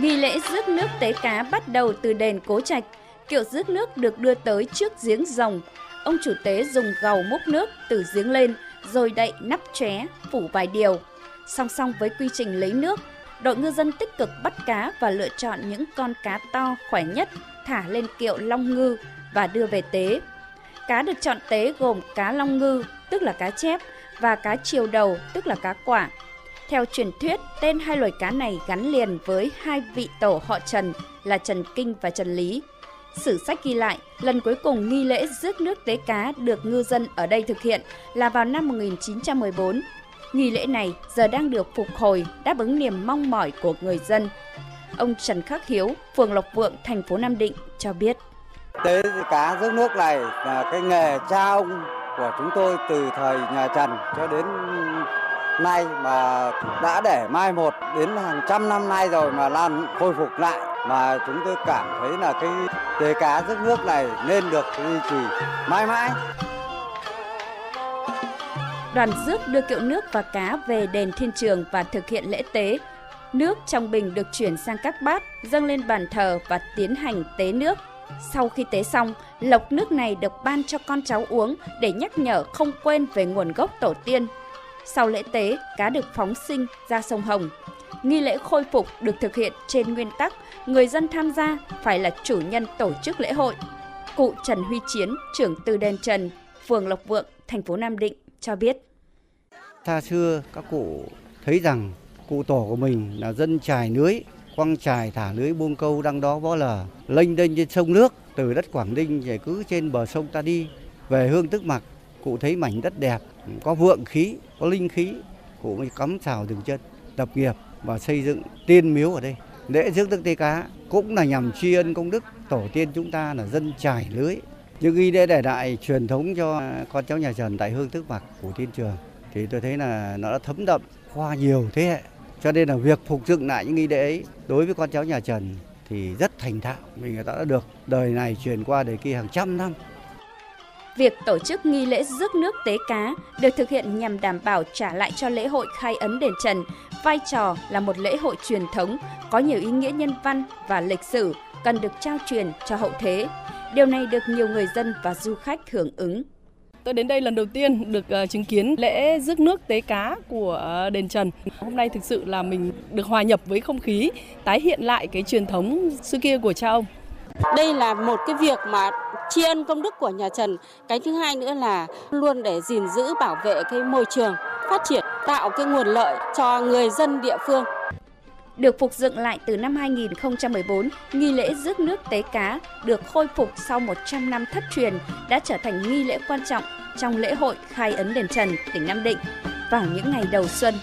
Nghi lễ rước nước tế cá bắt đầu từ đền Cố Trạch. Kiệu rước nước được đưa tới trước giếng rồng. Ông chủ tế dùng gầu múc nước từ giếng lên, rồi đậy nắp chóe, phủ vài điều. Song song với quy trình lấy nước, đội ngư dân tích cực bắt cá và lựa chọn những con cá to, khỏe nhất, thả lên kiệu long ngư và đưa về tế. Cá được chọn tế gồm cá long ngư, tức là cá chép, và cá chiều đầu, tức là cá quả. Theo truyền thuyết, tên hai loài cá này gắn liền với hai vị tổ họ Trần là Trần Kinh và Trần Lý. Sử sách ghi lại, lần cuối cùng nghi lễ rước nước tế cá được ngư dân ở đây thực hiện là vào năm 1914. Nghi lễ này giờ đang được phục hồi, đáp ứng niềm mong mỏi của người dân. Ông Trần Khắc Hiếu, phường Lộc Vượng, thành phố Nam Định cho biết. Tế cá rước nước này là cái nghề cha ông của chúng tôi từ thời nhà Trần cho đến nay mà đã để mai một đến hàng trăm năm nay rồi mà lan khôi phục lại mà chúng tôi cảm thấy là cái tế cá rước nước này nên được duy trì mãi mãi. Đoàn rước đưa kiệu nước và cá về đền thiên trường và thực hiện lễ tế. Nước trong bình được chuyển sang các bát, dâng lên bàn thờ và tiến hành tế nước. Sau khi tế xong, lọc nước này được ban cho con cháu uống để nhắc nhở không quên về nguồn gốc tổ tiên. Sau lễ tế, cá được phóng sinh ra sông Hồng. Nghi lễ khôi phục được thực hiện trên nguyên tắc người dân tham gia phải là chủ nhân tổ chức lễ hội. Cụ Trần Huy Chiến, trưởng từ đền Trần, phường Lộc Vượng, thành phố Nam Định cho biết. Xa xưa các cụ thấy rằng cụ tổ của mình là dân trài lưới, quăng trài thả lưới buông câu đang đó võ lờ, lênh đênh trên sông nước, từ đất Quảng Ninh về cứ trên bờ sông ta đi, về hương tức mặc, cụ thấy mảnh đất đẹp, có vượng khí, có linh khí, cụ mới cắm xào dừng chân, tập nghiệp và xây dựng tiên miếu ở đây. Lễ rước đức tê cá cũng là nhằm tri ân công đức tổ tiên chúng ta là dân trải lưới. Nhưng nghi lễ để đại truyền thống cho con cháu nhà Trần tại hương thức mặc của thiên trường thì tôi thấy là nó đã thấm đậm qua nhiều thế hệ. Cho nên là việc phục dựng lại những nghi lễ ấy đối với con cháu nhà Trần thì rất thành thạo. vì người ta đã được đời này truyền qua đời kia hàng trăm năm. Việc tổ chức nghi lễ rước nước tế cá được thực hiện nhằm đảm bảo trả lại cho lễ hội khai ấn đền Trần vai trò là một lễ hội truyền thống có nhiều ý nghĩa nhân văn và lịch sử cần được trao truyền cho hậu thế. Điều này được nhiều người dân và du khách hưởng ứng. Tôi đến đây lần đầu tiên được uh, chứng kiến lễ rước nước tế cá của uh, đền Trần. Hôm nay thực sự là mình được hòa nhập với không khí, tái hiện lại cái truyền thống xưa kia của cha ông. Đây là một cái việc mà tri ân công đức của nhà Trần. Cái thứ hai nữa là luôn để gìn giữ bảo vệ cái môi trường, phát triển, tạo cái nguồn lợi cho người dân địa phương. Được phục dựng lại từ năm 2014, nghi lễ rước nước tế cá được khôi phục sau 100 năm thất truyền đã trở thành nghi lễ quan trọng trong lễ hội khai ấn đền Trần, tỉnh Nam Định vào những ngày đầu xuân